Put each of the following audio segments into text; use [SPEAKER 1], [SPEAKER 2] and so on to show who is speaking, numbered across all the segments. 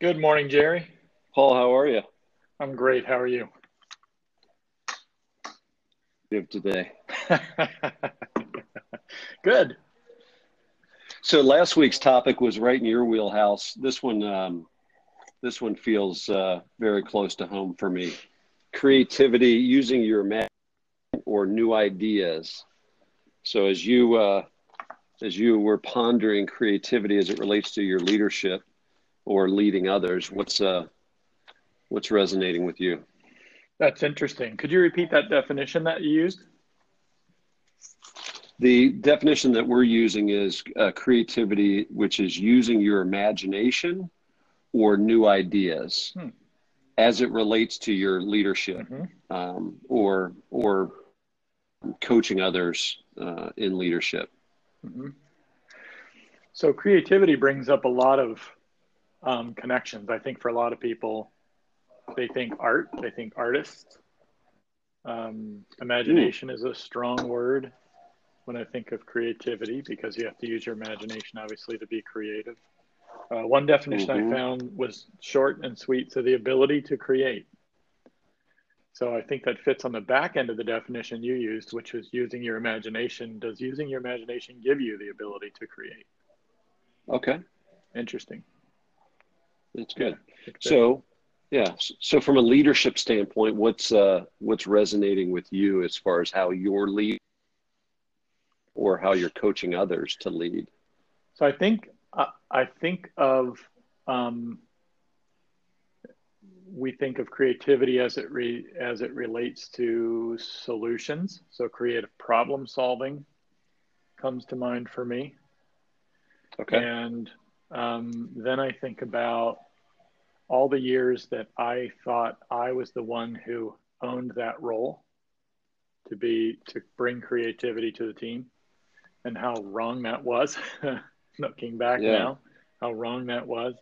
[SPEAKER 1] Good morning, Jerry.
[SPEAKER 2] Paul, how are you?
[SPEAKER 1] I'm great. How are you?
[SPEAKER 2] Good today.
[SPEAKER 1] Good.
[SPEAKER 2] So last week's topic was right in your wheelhouse. This one, um, this one feels uh, very close to home for me. Creativity, using your imagination or new ideas. So as you uh, as you were pondering creativity as it relates to your leadership or leading others, what's uh, what's resonating with you?
[SPEAKER 1] That's interesting. Could you repeat that definition that you used?
[SPEAKER 2] The definition that we're using is uh, creativity, which is using your imagination or new ideas hmm. as it relates to your leadership mm-hmm. um, or or coaching others uh, in leadership. Mm-hmm.
[SPEAKER 1] So creativity brings up a lot of um, connections. I think for a lot of people, they think art, they think artists. Um, imagination Ooh. is a strong word when I think of creativity because you have to use your imagination, obviously, to be creative. Uh, one definition mm-hmm. I found was short and sweet. So the ability to create. So I think that fits on the back end of the definition you used, which was using your imagination. Does using your imagination give you the ability to create?
[SPEAKER 2] Okay.
[SPEAKER 1] Interesting.
[SPEAKER 2] That's good. Yeah, so, yeah. So from a leadership standpoint, what's uh, what's resonating with you as far as how you're lead or how you're coaching others to lead?
[SPEAKER 1] So I think uh, I think of um, we think of creativity as it re, as it relates to solutions. So creative problem solving comes to mind for me.
[SPEAKER 2] Okay.
[SPEAKER 1] And um, then I think about all the years that I thought I was the one who owned that role to be to bring creativity to the team and how wrong that was looking back yeah. now how wrong that was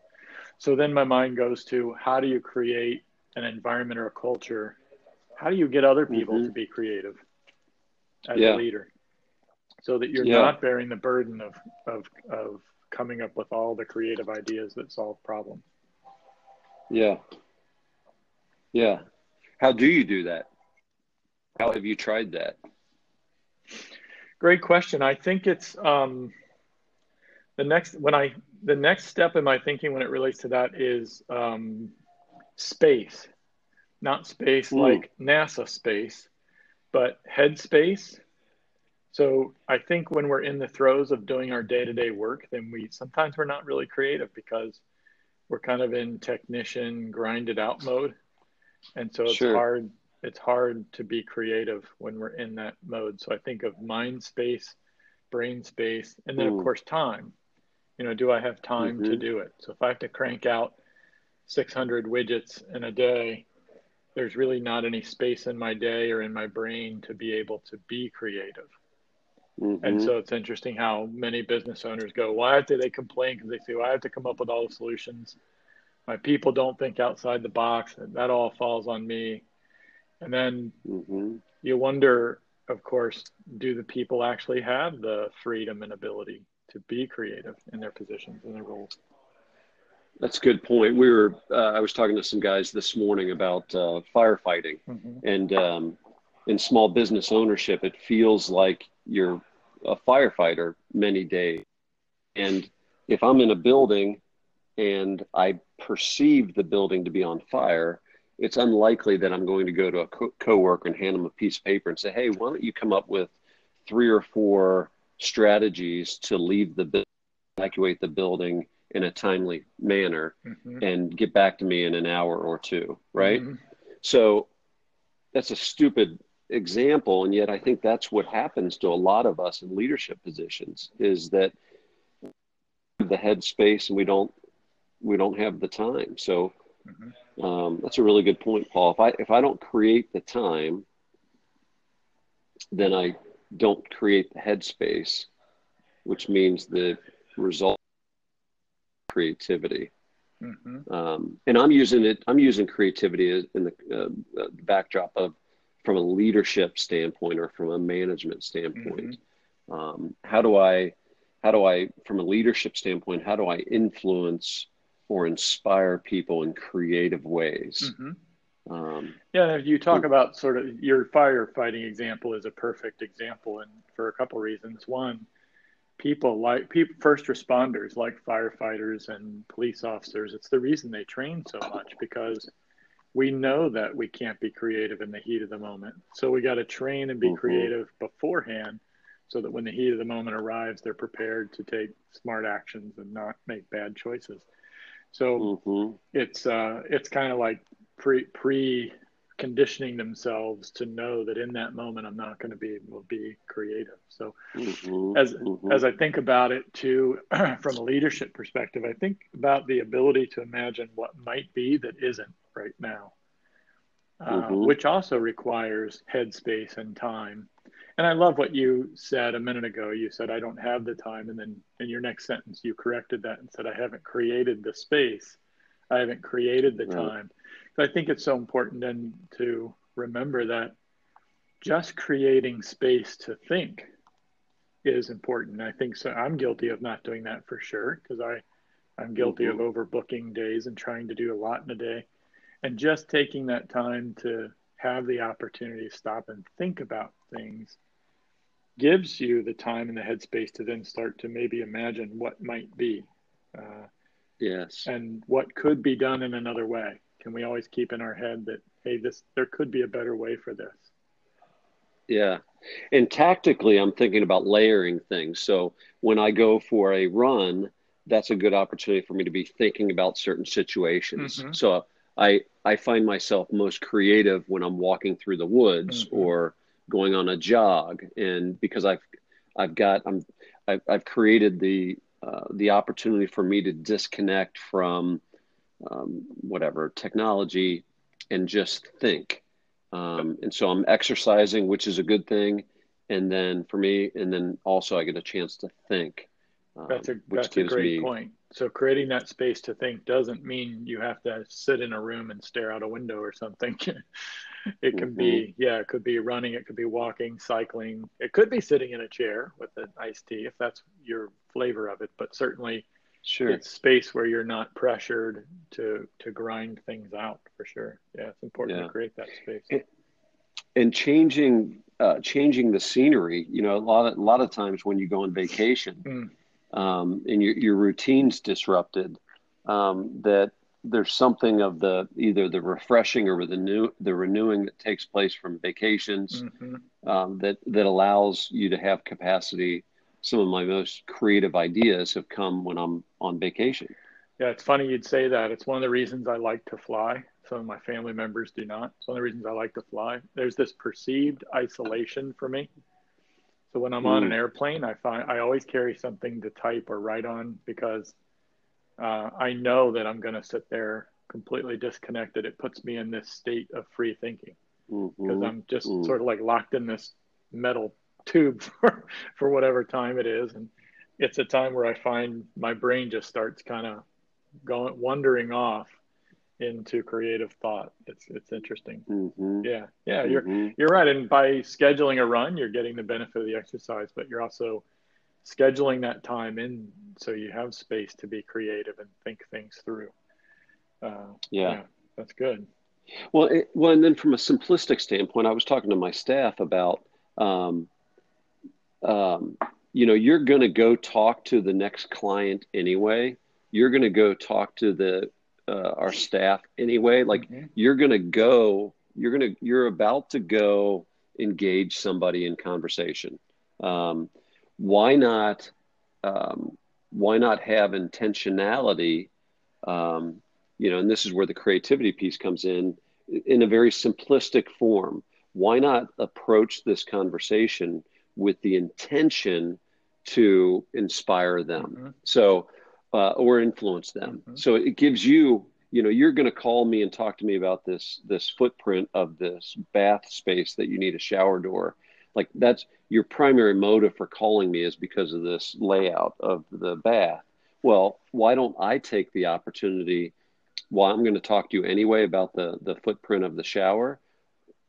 [SPEAKER 1] so then my mind goes to how do you create an environment or a culture? How do you get other people mm-hmm. to be creative as yeah. a leader so that you're yeah. not bearing the burden of, of, of coming up with all the creative ideas that solve problems?
[SPEAKER 2] Yeah. Yeah. How do you do that? How have you tried that?
[SPEAKER 1] Great question. I think it's um, the next when I the next step in my thinking when it relates to that is um, space, not space Ooh. like NASA space, but headspace. So I think when we're in the throes of doing our day to day work, then we sometimes we're not really creative because we're kind of in technician grinded out mode, and so it's sure. hard. It's hard to be creative when we're in that mode. So I think of mind space, brain space, and then Ooh. of course time you know do i have time mm-hmm. to do it so if i have to crank out 600 widgets in a day there's really not any space in my day or in my brain to be able to be creative mm-hmm. and so it's interesting how many business owners go why do they complain because they say well, i have to come up with all the solutions my people don't think outside the box and that all falls on me and then mm-hmm. you wonder of course do the people actually have the freedom and ability to be creative in their positions and their roles.
[SPEAKER 2] That's a good point. We were uh, I was talking to some guys this morning about uh, firefighting, mm-hmm. and um, in small business ownership, it feels like you're a firefighter many days. And if I'm in a building and I perceive the building to be on fire, it's unlikely that I'm going to go to a co- coworker and hand them a piece of paper and say, "Hey, why don't you come up with three or four strategies to leave the evacuate the building in a timely manner mm-hmm. and get back to me in an hour or two right mm-hmm. so that's a stupid example and yet i think that's what happens to a lot of us in leadership positions is that the headspace and we don't we don't have the time so mm-hmm. um, that's a really good point paul if i if i don't create the time then i don't create the headspace, which means the result creativity. Mm-hmm. Um, and I'm using it. I'm using creativity in the uh, backdrop of from a leadership standpoint or from a management standpoint. Mm-hmm. Um, how do I, how do I, from a leadership standpoint, how do I influence or inspire people in creative ways.
[SPEAKER 1] Mm-hmm. Um, yeah, you talk about sort of your firefighting example is a perfect example, and for a couple reasons. One, people like people first responders like firefighters and police officers. It's the reason they train so much because we know that we can't be creative in the heat of the moment. So we got to train and be mm-hmm. creative beforehand so that when the heat of the moment arrives, they're prepared to take smart actions and not make bad choices. So mm-hmm. it's uh, it's kind of like pre pre conditioning themselves to know that in that moment I'm not going to be able to be creative. So mm-hmm. as mm-hmm. as I think about it too from a leadership perspective, I think about the ability to imagine what might be that isn't right now. Uh, mm-hmm. which also requires headspace and time and I love what you said a minute ago. You said, I don't have the time. And then in your next sentence, you corrected that and said, I haven't created the space. I haven't created the right. time. So I think it's so important then to remember that just creating space to think is important. I think so. I'm guilty of not doing that for sure because I, I'm guilty mm-hmm. of overbooking days and trying to do a lot in a day. And just taking that time to have the opportunity to stop and think about things gives you the time and the headspace to then start to maybe imagine what might be.
[SPEAKER 2] Uh, yes.
[SPEAKER 1] And what could be done in another way. Can we always keep in our head that, hey, this there could be a better way for this?
[SPEAKER 2] Yeah. And tactically, I'm thinking about layering things. So when I go for a run, that's a good opportunity for me to be thinking about certain situations. Mm-hmm. So I I find myself most creative when I'm walking through the woods mm-hmm. or going on a jog, and because I've I've got I'm I've, I've created the uh, the opportunity for me to disconnect from um, whatever technology and just think. Um, and so I'm exercising, which is a good thing. And then for me, and then also I get a chance to think.
[SPEAKER 1] Um, that's a a great me, point. So creating that space to think doesn't mean you have to sit in a room and stare out a window or something. it can mm-hmm. be yeah it could be running it could be walking cycling it could be sitting in a chair with an iced tea if that's your flavor of it but certainly
[SPEAKER 2] sure
[SPEAKER 1] it's space where you're not pressured to to grind things out for sure yeah it's important yeah. to create that space
[SPEAKER 2] and, and changing uh, changing the scenery you know a lot of a lot of times when you go on vacation mm. Um, and your, your routine's disrupted um, that there's something of the either the refreshing or the new the renewing that takes place from vacations mm-hmm. um, that that allows you to have capacity. Some of my most creative ideas have come when I'm on vacation.
[SPEAKER 1] Yeah, it's funny you'd say that. It's one of the reasons I like to fly. Some of my family members do not. It's one of the reasons I like to fly. There's this perceived isolation for me. So when I'm mm. on an mm. airplane, I find I always carry something to type or write on because uh, I know that I'm going to sit there completely disconnected. It puts me in this state of free thinking because mm-hmm. I'm just mm-hmm. sort of like locked in this metal tube for, for whatever time it is. And it's a time where I find my brain just starts kind of going, wandering off into creative thought. It's, it's interesting. Mm-hmm. Yeah. Yeah. You're, mm-hmm. you're right. And by scheduling a run, you're getting the benefit of the exercise, but you're also scheduling that time in so you have space to be creative and think things through.
[SPEAKER 2] Uh, yeah. yeah.
[SPEAKER 1] that's good.
[SPEAKER 2] Well, it, well, and then from a simplistic standpoint, I was talking to my staff about, um, um, you know, you're going to go talk to the next client anyway. You're going to go talk to the uh, our staff anyway. Like mm-hmm. you're going to go, you're going to, you're about to go engage somebody in conversation. Um, why not um, why not have intentionality um, you know and this is where the creativity piece comes in in a very simplistic form why not approach this conversation with the intention to inspire them mm-hmm. so uh, or influence them mm-hmm. so it gives you you know you're going to call me and talk to me about this this footprint of this bath space that you need a shower door like that's your primary motive for calling me is because of this layout of the bath. Well, why don't I take the opportunity? Well, I'm going to talk to you anyway about the the footprint of the shower.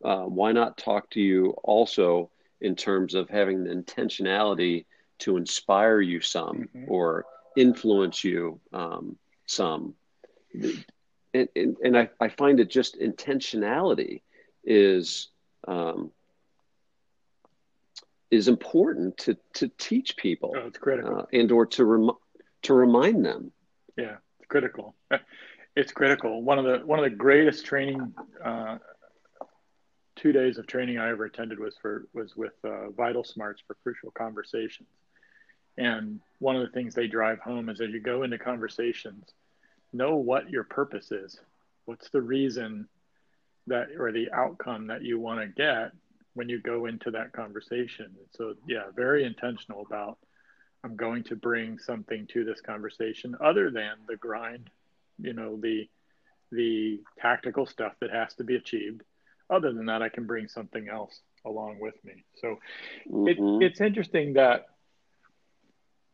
[SPEAKER 2] Uh, why not talk to you also in terms of having the intentionality to inspire you some mm-hmm. or influence you um, some and, and, and I, I find it just intentionality is um, is important to to teach people.
[SPEAKER 1] Oh, it's critical,
[SPEAKER 2] uh, and or to rem- to remind them.
[SPEAKER 1] Yeah, it's critical. It's critical. One of the one of the greatest training uh, two days of training I ever attended was for was with uh, Vital Smarts for Crucial Conversations, and one of the things they drive home is as you go into conversations, know what your purpose is. What's the reason that or the outcome that you want to get when you go into that conversation. So yeah, very intentional about I'm going to bring something to this conversation other than the grind, you know, the the tactical stuff that has to be achieved. Other than that, I can bring something else along with me. So mm-hmm. it, it's interesting that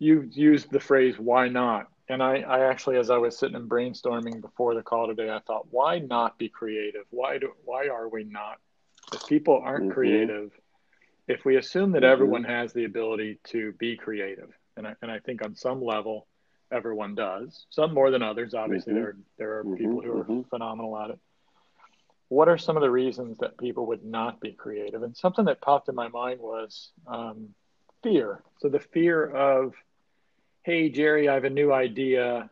[SPEAKER 1] you used the phrase "why not," and I, I actually, as I was sitting and brainstorming before the call today, I thought, why not be creative? Why do why are we not if people aren't mm-hmm. creative, if we assume that mm-hmm. everyone has the ability to be creative, and I, and I think on some level everyone does, some more than others. Obviously, mm-hmm. there there are people who are mm-hmm. phenomenal at it. What are some of the reasons that people would not be creative? And something that popped in my mind was um, fear. So the fear of, hey Jerry, I have a new idea,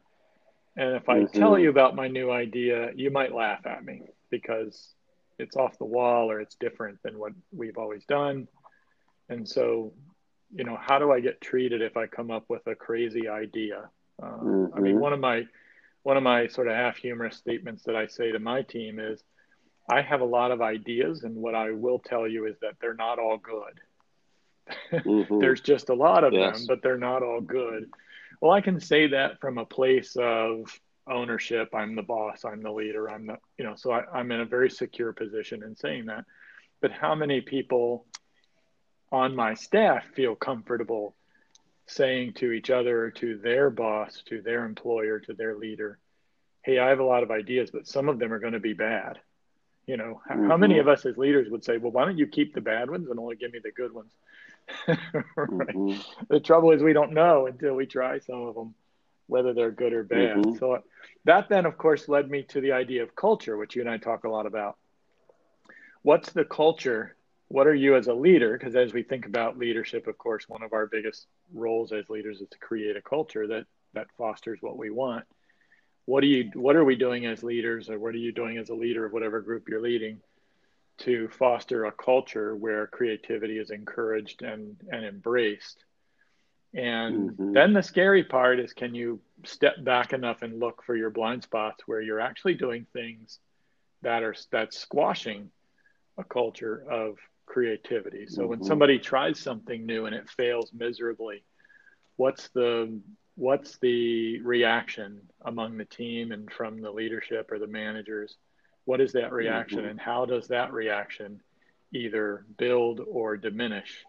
[SPEAKER 1] and if I tell mm-hmm. you about my new idea, you might laugh at me because it's off the wall or it's different than what we've always done. And so, you know, how do I get treated if I come up with a crazy idea? mm-hmm. I mean, mm-hmm. one of my one of my sort of half humorous statements that I say to my team is, I have a lot of ideas, and what I will tell you is that they're not all good. Mm-hmm. There's just a lot of yes. them, but they're not all good. Well, I can say that from a place of ownership. I'm the boss. I'm the leader. I'm the, you know, so I, I'm in a very secure position in saying that. But how many people on my staff feel comfortable saying to each other, to their boss, to their employer, to their leader, hey, I have a lot of ideas, but some of them are going to be bad. You know, mm-hmm. how many of us as leaders would say, well, why don't you keep the bad ones and only give me the good ones? right. Mm-hmm. The trouble is we don't know until we try some of them whether they're good or bad. Mm-hmm. So that then, of course, led me to the idea of culture, which you and I talk a lot about. What's the culture? What are you as a leader? Because as we think about leadership, of course, one of our biggest roles as leaders is to create a culture that that fosters what we want. What are you? What are we doing as leaders, or what are you doing as a leader of whatever group you're leading? To foster a culture where creativity is encouraged and, and embraced and mm-hmm. then the scary part is can you step back enough and look for your blind spots where you're actually doing things that are that's squashing a culture of creativity. So mm-hmm. when somebody tries something new and it fails miserably, what's the what's the reaction among the team and from the leadership or the managers? What is that reaction mm-hmm. and how does that reaction either build or diminish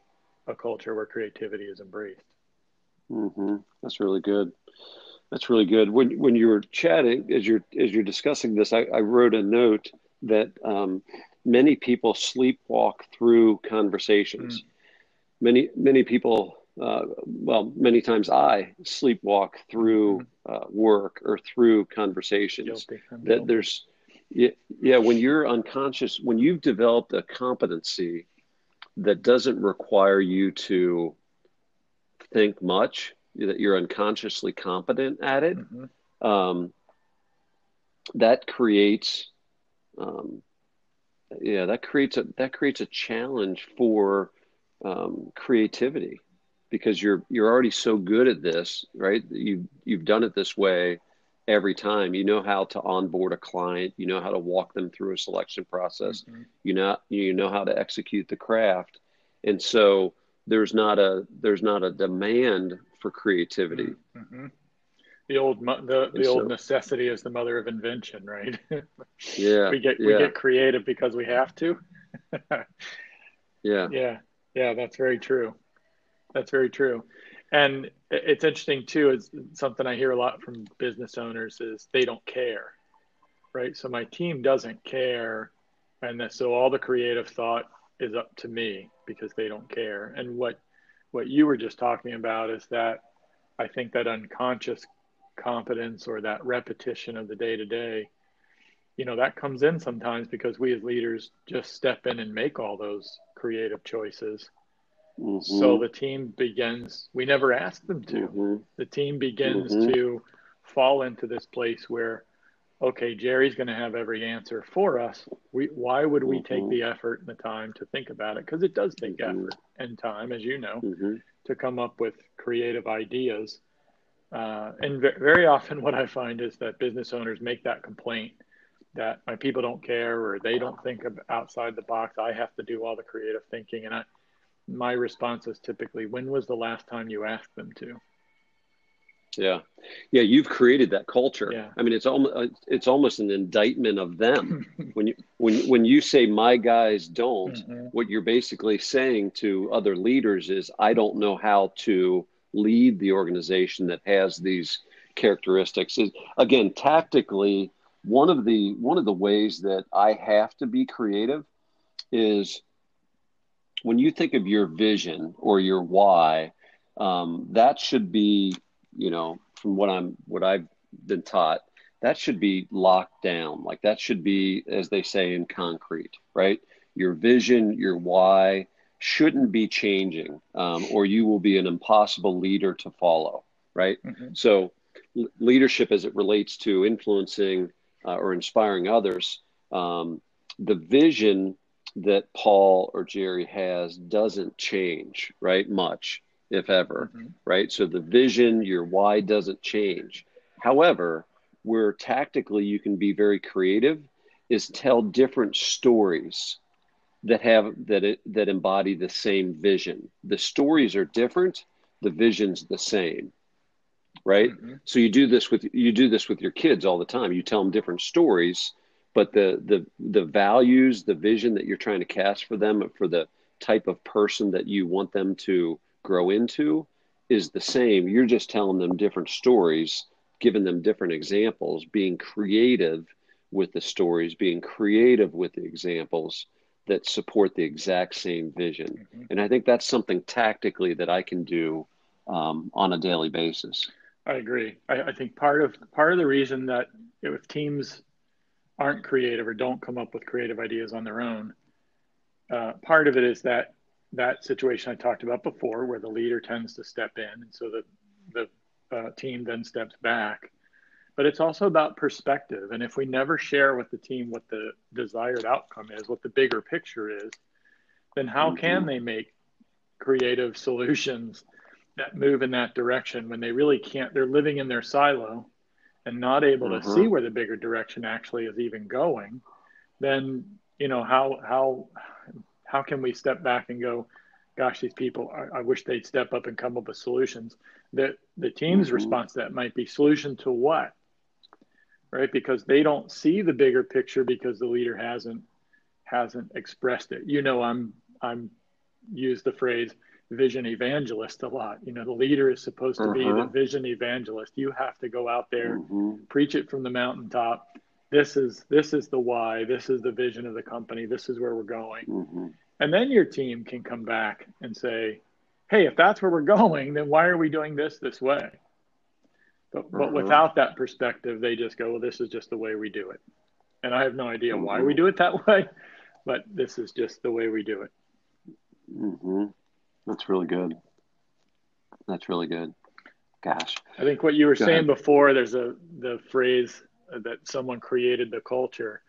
[SPEAKER 1] a culture where creativity is embraced?
[SPEAKER 2] Mm-hmm. That's really good. That's really good. When when you were chatting, as you're as you're discussing this, I, I wrote a note that um, many people sleepwalk through conversations. Mm. Many many people, uh, well, many times I sleepwalk through mm-hmm. uh, work or through conversations. That there's, yeah, yeah, when you're unconscious, when you've developed a competency that doesn't require you to think much, that you're unconsciously competent at it, mm-hmm. um, that creates, um, yeah, that creates a that creates a challenge for um, creativity because you're you're already so good at this, right? You you've done it this way every time. You know how to onboard a client. You know how to walk them through a selection process. Mm-hmm. You know you know how to execute the craft, and so there's not a there's not a demand for creativity.
[SPEAKER 1] Mm-hmm. The old the the old necessity is the mother of invention, right?
[SPEAKER 2] yeah,
[SPEAKER 1] we get
[SPEAKER 2] yeah.
[SPEAKER 1] we get creative because we have to.
[SPEAKER 2] yeah,
[SPEAKER 1] yeah, yeah. That's very true. That's very true. And it's interesting too. Is something I hear a lot from business owners is they don't care, right? So my team doesn't care, and so all the creative thought is up to me because they don't care. And what what you were just talking about is that I think that unconscious competence or that repetition of the day to day, you know, that comes in sometimes because we as leaders just step in and make all those creative choices. Mm-hmm. So the team begins, we never ask them to. Mm-hmm. The team begins mm-hmm. to fall into this place where, okay, Jerry's going to have every answer for us. We, why would we take mm-hmm. the effort and the time to think about it? Because it does take mm-hmm. effort and time, as you know, mm-hmm. to come up with creative ideas. Uh, and very often, what I find is that business owners make that complaint that my people don't care or they don't think outside the box. I have to do all the creative thinking. And I, my response is typically, when was the last time you asked them to?
[SPEAKER 2] Yeah, yeah, you've created that culture. Yeah. I mean, it's almost it's almost an indictment of them when you when when you say my guys don't. Mm-hmm. What you're basically saying to other leaders is, I don't know how to lead the organization that has these characteristics. Is again tactically one of the one of the ways that I have to be creative is when you think of your vision or your why. Um, that should be you know, from what I'm what I've been taught, that should be locked down. Like that should be, as they say, in concrete, right? Your vision, your why shouldn't be changing, um, or you will be an impossible leader to follow, right? Mm-hmm. So, l- leadership as it relates to influencing uh, or inspiring others, um, the vision that Paul or Jerry has doesn't change, right? Much if ever, mm-hmm. right? So the vision, your why doesn't change. However, where tactically you can be very creative is tell different stories that have that it, that embody the same vision. The stories are different, the vision's the same. Right? Mm-hmm. So you do this with you do this with your kids all the time. You tell them different stories, but the the the values, the vision that you're trying to cast for them for the type of person that you want them to grow into is the same. You're just telling them different stories, giving them different examples, being creative with the stories, being creative with the examples that support the exact same vision. Mm-hmm. And I think that's something tactically that I can do um, on a daily basis.
[SPEAKER 1] I agree. I, I, think part of part of the reason that if teams aren't creative or don't come up with creative ideas on their own, uh, part of it is that that situation I talked about before, where the leader tends to step in, and so the the uh, team then steps back. But it's also about perspective, and if we never share with the team what the desired outcome is, what the bigger picture is, then how mm-hmm. can they make creative solutions that move in that direction when they really can't? They're living in their silo and not able mm-hmm. to see where the bigger direction actually is even going. Then you know how how how can we step back and go, gosh, these people, I, I wish they'd step up and come up with solutions. That the team's mm-hmm. response to that might be solution to what? Right? Because they don't see the bigger picture because the leader hasn't hasn't expressed it. You know, I'm I'm use the phrase vision evangelist a lot. You know, the leader is supposed to be the uh-huh. vision evangelist. You have to go out there, mm-hmm. preach it from the mountaintop. This is this is the why. This is the vision of the company. This is where we're going. Mm-hmm. And then your team can come back and say, hey, if that's where we're going, then why are we doing this this way? But, but mm-hmm. without that perspective, they just go, well, this is just the way we do it. And I have no idea mm-hmm. why we do it that way, but this is just the way we do it.
[SPEAKER 2] That's really good. That's really good. Gosh.
[SPEAKER 1] I think what you were Go saying ahead. before, there's a the phrase that someone created the culture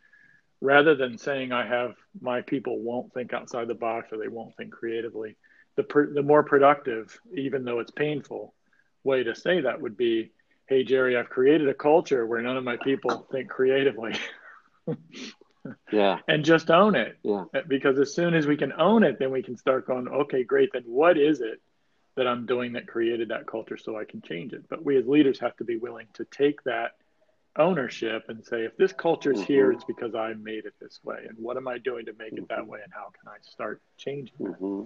[SPEAKER 1] rather than saying I have my people won't think outside the box or they won't think creatively, the the more productive, even though it's painful, way to say that would be, "Hey Jerry, I've created a culture where none of my people think creatively."
[SPEAKER 2] yeah.
[SPEAKER 1] And just own it.
[SPEAKER 2] Yeah.
[SPEAKER 1] Because as soon as we can own it, then we can start going, "Okay, great. Then what is it?" that I'm doing that created that culture so I can change it. But we as leaders have to be willing to take that ownership and say, if this culture is mm-hmm. here, it's because I made it this way. And what am I doing to make it that way? And how can I start changing mm-hmm.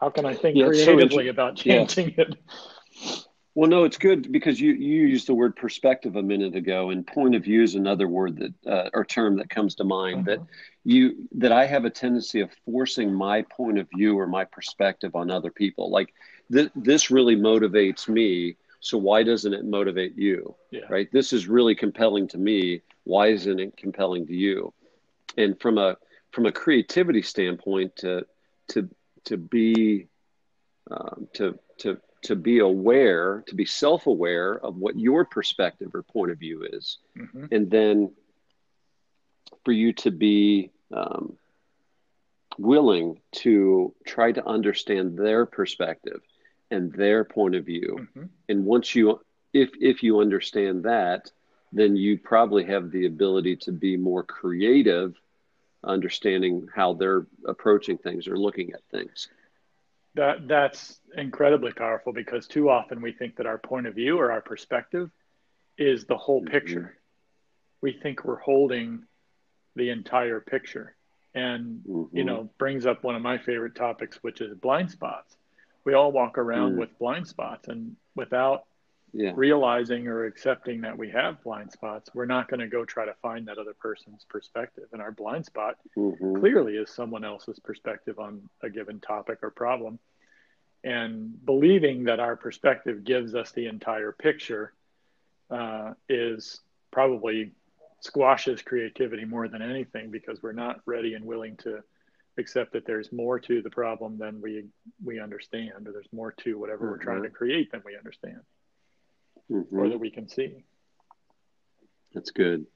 [SPEAKER 1] How can I think yeah, creatively so about changing yeah. it?
[SPEAKER 2] Well, no, it's good because you, you used the word perspective a minute ago, and point of view is another word that uh, or term that comes to mind. That uh-huh. you that I have a tendency of forcing my point of view or my perspective on other people. Like th- this really motivates me So why doesn't it motivate you?
[SPEAKER 1] Yeah.
[SPEAKER 2] Right. This is really compelling to me. Why isn't it compelling to you? And from a from a creativity standpoint, to to to be um, to to to be aware, to be self aware of what your perspective or point of view is, mm-hmm. and then for you to be um, willing to try to understand their perspective and their point of view. Mm-hmm. And once you, if if you understand that, then you probably have the ability to be more creative, understanding how they're approaching things or looking at things.
[SPEAKER 1] That that's incredibly powerful because too often we think that our point of view or our perspective is the whole mm-hmm. picture. Mm-hmm. We think we're holding the entire picture and mm-hmm. you know brings up one of my favorite topics which is blind spots we all walk around mm. with blind spots and without yeah. realizing or accepting that we have blind spots we're not going to go try to find that other person's perspective and our blind spot mm-hmm. clearly is someone else's perspective on a given topic or problem and believing that our perspective gives us the entire picture uh, is probably squashes creativity more than anything because we're not ready and willing to accept that there's more to the problem than we we understand or there's more to whatever mm-hmm. we're trying to mm-hmm. create than we understand mm-hmm. or that we can see.
[SPEAKER 2] That's good.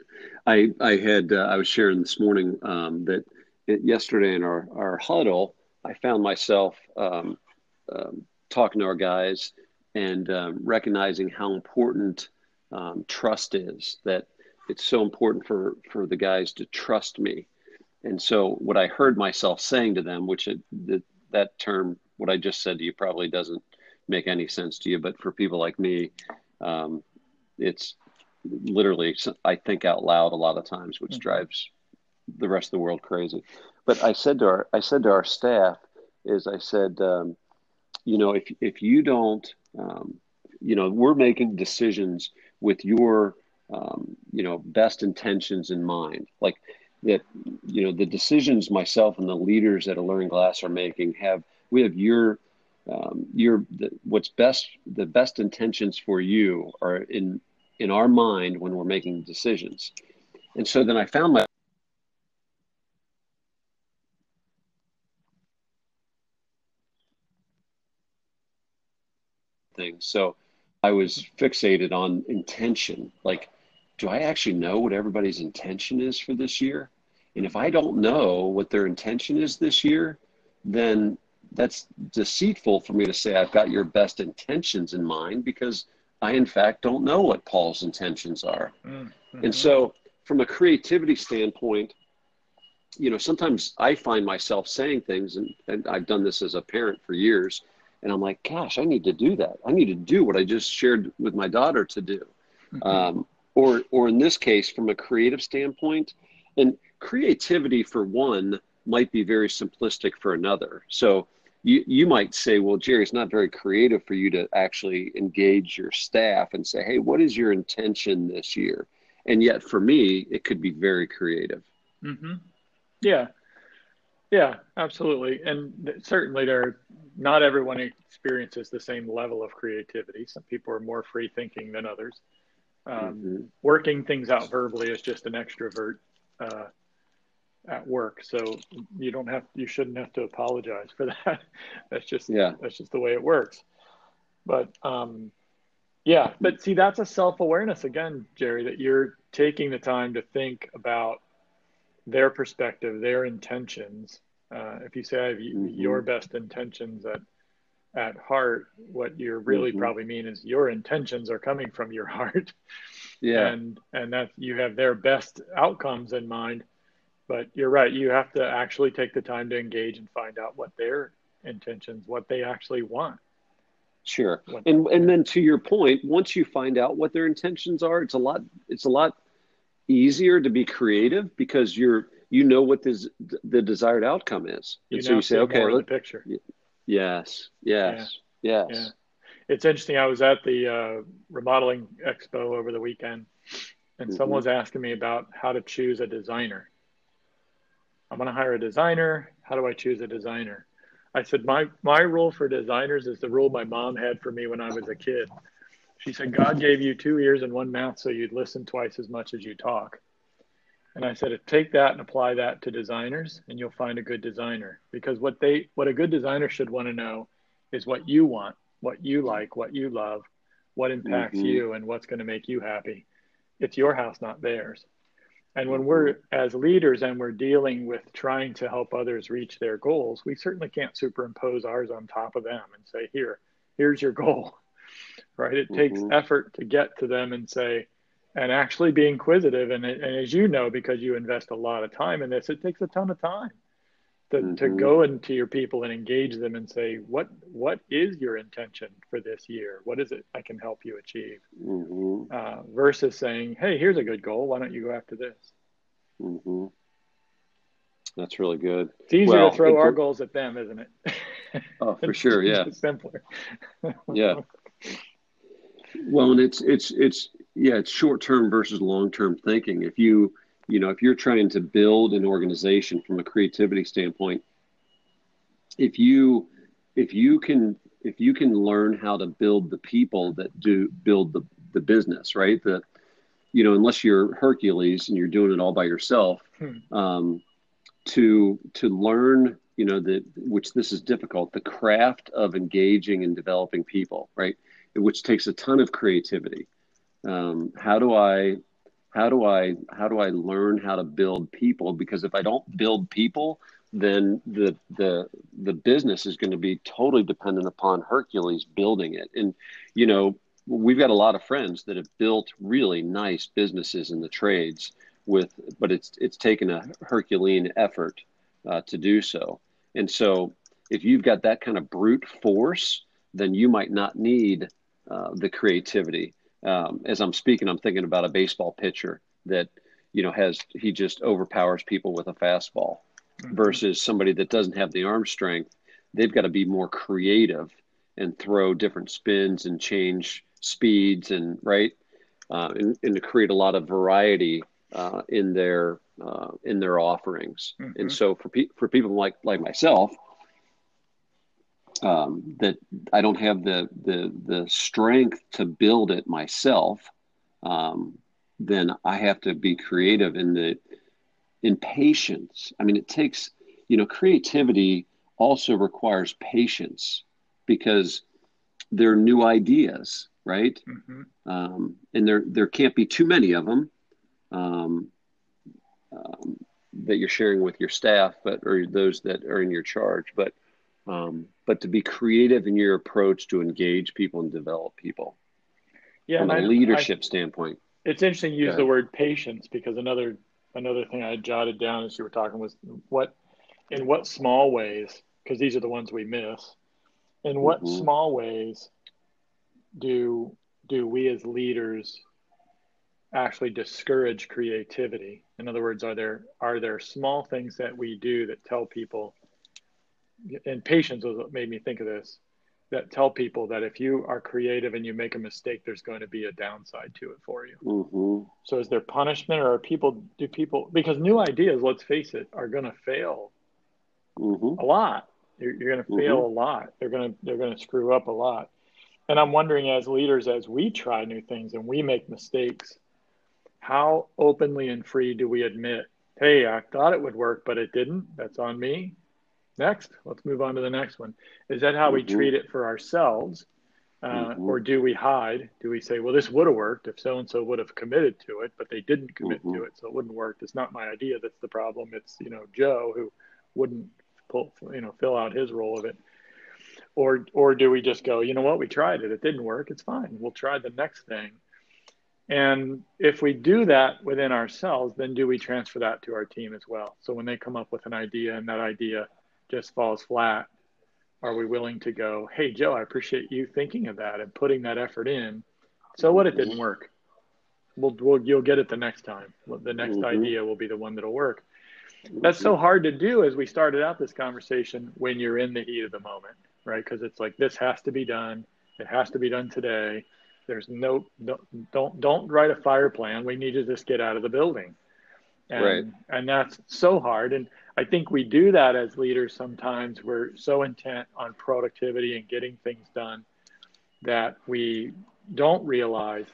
[SPEAKER 2] I i had uh, i was sharing this morning um, that yesterday in our our huddle i found myself um, um, talking to our guys and um, recognizing how important um, trust is that it's so important for for the guys to trust me. And so what i heard myself saying to them which it, the, that term what i just said to you probably doesn't make any sense to you but for people like me um, it's literally i think out loud a lot of times which mm-hmm. drives the rest of the world crazy but i said to our i said to our staff is i said um, you know if if you don't um, you know we're making decisions with your um, you know best intentions in mind like that you know the decisions myself and the leaders at Alluring Glass are making have we have your um, your the, what's best the best intentions for you are in in our mind when we're making decisions. And so then i found my things so i was fixated on intention. Like do I actually know what everybody's intention is for this year? And if I don't know what their intention is this year, then that's deceitful for me to say I've got your best intentions in mind because I, in fact, don't know what Paul's intentions are. Mm-hmm. And so, from a creativity standpoint, you know, sometimes I find myself saying things, and, and I've done this as a parent for years, and I'm like, gosh, I need to do that. I need to do what I just shared with my daughter to do. Mm-hmm. Um, or or in this case from a creative standpoint and creativity for one might be very simplistic for another so you, you might say well jerry it's not very creative for you to actually engage your staff and say hey what is your intention this year? And yet for me it could be very creative.
[SPEAKER 1] Mm-hmm. yeah. Yeah absolutely. And certainly there are, not everyone experiences the same level of creativity. Some people are more free thinking than others. Um, mm-hmm. Working things out verbally is just an extrovert uh, at work, so you don't have you shouldn't have to apologize for that. that's just yeah. that's just the way it works. But um, yeah, but see, that's a self awareness again, Jerry, that you're taking the time to think about their perspective, their intentions. Uh, if you say I have mm-hmm. your best intentions at at heart, what you're really mm-hmm. probably mean is your intentions are coming from your heart. Yeah. And and that you have their best outcomes in mind. But you're right, you have to actually take the time to engage and find out what their intentions, what they actually want.
[SPEAKER 2] Sure. And and then to your point, once you find out what their intentions are, it's a lot it's a lot easier to be creative because you're you know what this, the desired outcome is.
[SPEAKER 1] You and so you say, okay, let, the picture.
[SPEAKER 2] Yes, yes, yeah. yes. Yeah.
[SPEAKER 1] It's interesting. I was at the uh, remodeling expo over the weekend, and mm-hmm. someone was asking me about how to choose a designer. I'm going to hire a designer. How do I choose a designer? I said my my rule for designers is the rule my mom had for me when I was a kid. She said, God gave you two ears and one mouth so you'd listen twice as much as you talk. And I said, take that and apply that to designers, and you'll find a good designer. Because what they, what a good designer should want to know is what you want, what you like, what you love, what impacts mm-hmm. you, and what's going to make you happy. It's your house, not theirs. And when we're as leaders and we're dealing with trying to help others reach their goals, we certainly can't superimpose ours on top of them and say, here, here's your goal. Right? It mm-hmm. takes effort to get to them and say, and actually be inquisitive. And, and as you know, because you invest a lot of time in this, it takes a ton of time to, mm-hmm. to go into your people and engage them and say, what what is your intention for this year? What is it I can help you achieve? Mm-hmm. Uh, versus saying, hey, here's a good goal. Why don't you go after this?
[SPEAKER 2] Mm-hmm. That's really good.
[SPEAKER 1] It's easier well, to throw our goals at them, isn't it?
[SPEAKER 2] Oh, for sure. Yeah.
[SPEAKER 1] simpler.
[SPEAKER 2] yeah. Well, and it's it's it's yeah, it's short term versus long term thinking. If you you know if you're trying to build an organization from a creativity standpoint, if you if you can if you can learn how to build the people that do build the the business, right? The you know unless you're Hercules and you're doing it all by yourself, hmm. um, to to learn you know the which this is difficult the craft of engaging and developing people right which takes a ton of creativity um, how do i how do i how do i learn how to build people? Because if i don't build people then the the the business is going to be totally dependent upon hercules building it. And you know we've got a lot of friends that have built really nice businesses in the trades with but it's it's taken a herculean effort uh, to do so. And so if you've got that kind of brute force then you might not need uh, the creativity um, as I'm speaking, I'm thinking about a baseball pitcher that you know has he just overpowers people with a fastball mm-hmm. versus somebody that doesn't have the arm strength. They've got to be more creative and throw different spins and change speeds and right uh, and, and, to create a lot of variety uh, in their uh, in their offerings. Mm-hmm. And so for pe- for people like like myself, um, that I don't have the the the strength to build it myself, um, then I have to be creative in the in patience. I mean, it takes you know creativity also requires patience because there are new ideas, right? Mm-hmm. Um, and there there can't be too many of them um, um, that you're sharing with your staff, but or those that are in your charge, but um, but to be creative in your approach to engage people and develop people. Yeah, from a I, leadership I, standpoint.
[SPEAKER 1] It's interesting you use the word patience because another another thing I jotted down as you were talking was what in what small ways because these are the ones we miss. In what mm-hmm. small ways do do we as leaders actually discourage creativity? In other words, are there are there small things that we do that tell people and patience was what made me think of this that tell people that if you are creative and you make a mistake there's going to be a downside to it for you mm-hmm. so is there punishment or are people do people because new ideas let's face it are going to fail mm-hmm. a lot you're, you're going to fail mm-hmm. a lot they're going to they're going to screw up a lot and i'm wondering as leaders as we try new things and we make mistakes how openly and free do we admit hey i thought it would work but it didn't that's on me next let's move on to the next one. Is that how mm-hmm. we treat it for ourselves? Uh, mm-hmm. or do we hide? Do we say well this would have worked if so and so would have committed to it but they didn't commit mm-hmm. to it so it wouldn't work. It's not my idea that's the problem. It's you know joe who wouldn't pull you know fill out his role of it. Or or do we just go you know what? We tried it. It didn't work. It's fine. We'll try the next thing. And if we do that within ourselves then do we transfer that to our team as well? So when they come up with an idea and that idea just falls flat, are we willing to go, hey, Joe, I appreciate you thinking of that and putting that effort in. So what? It didn't work. We'll, we'll you'll get it the next time. The next mm-hmm. idea will be the one that'll work. That's so hard to do as we started out this conversation when you're in the heat of the moment, right? Because it's like this has to be done. It has to be done today. There's no don't don't, don't write a fire plan. We need to just get out of the building. And, right. and that's so hard. And I think we do that as leaders sometimes. We're so intent on productivity and getting things done that we don't realize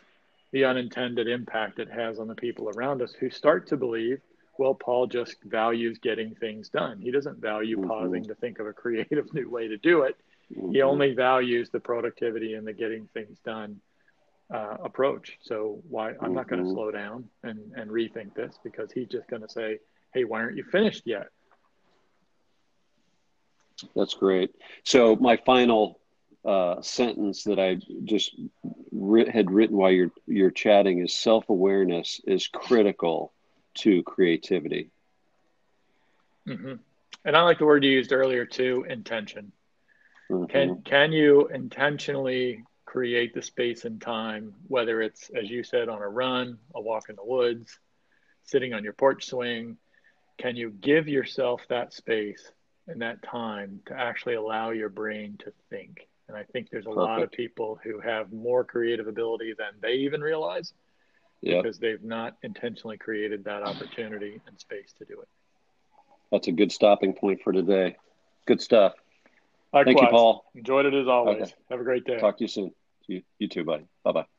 [SPEAKER 1] the unintended impact it has on the people around us who start to believe, well, Paul just values getting things done. He doesn't value mm-hmm. pausing to think of a creative new way to do it. Mm-hmm. He only values the productivity and the getting things done uh, approach. So why I'm not going to mm-hmm. slow down and, and rethink this because he's just going to say, hey, why aren't you finished yet?
[SPEAKER 2] That's great. So my final uh, sentence that I just had written while you're you're chatting is self awareness is critical to creativity.
[SPEAKER 1] Mm-hmm. And I like the word you used earlier too, intention. Mm-hmm. Can can you intentionally create the space and time, whether it's as you said on a run, a walk in the woods, sitting on your porch swing? Can you give yourself that space and that time to actually allow your brain to think? And I think there's a Perfect. lot of people who have more creative ability than they even realize because they've not intentionally created that opportunity and space to do it.
[SPEAKER 2] That's a good stopping point for today. Good stuff.
[SPEAKER 1] Likewise. Thank you, Paul. Enjoyed it as always. Okay. Have a great day.
[SPEAKER 2] Talk to you soon. You, you too, buddy. Bye bye.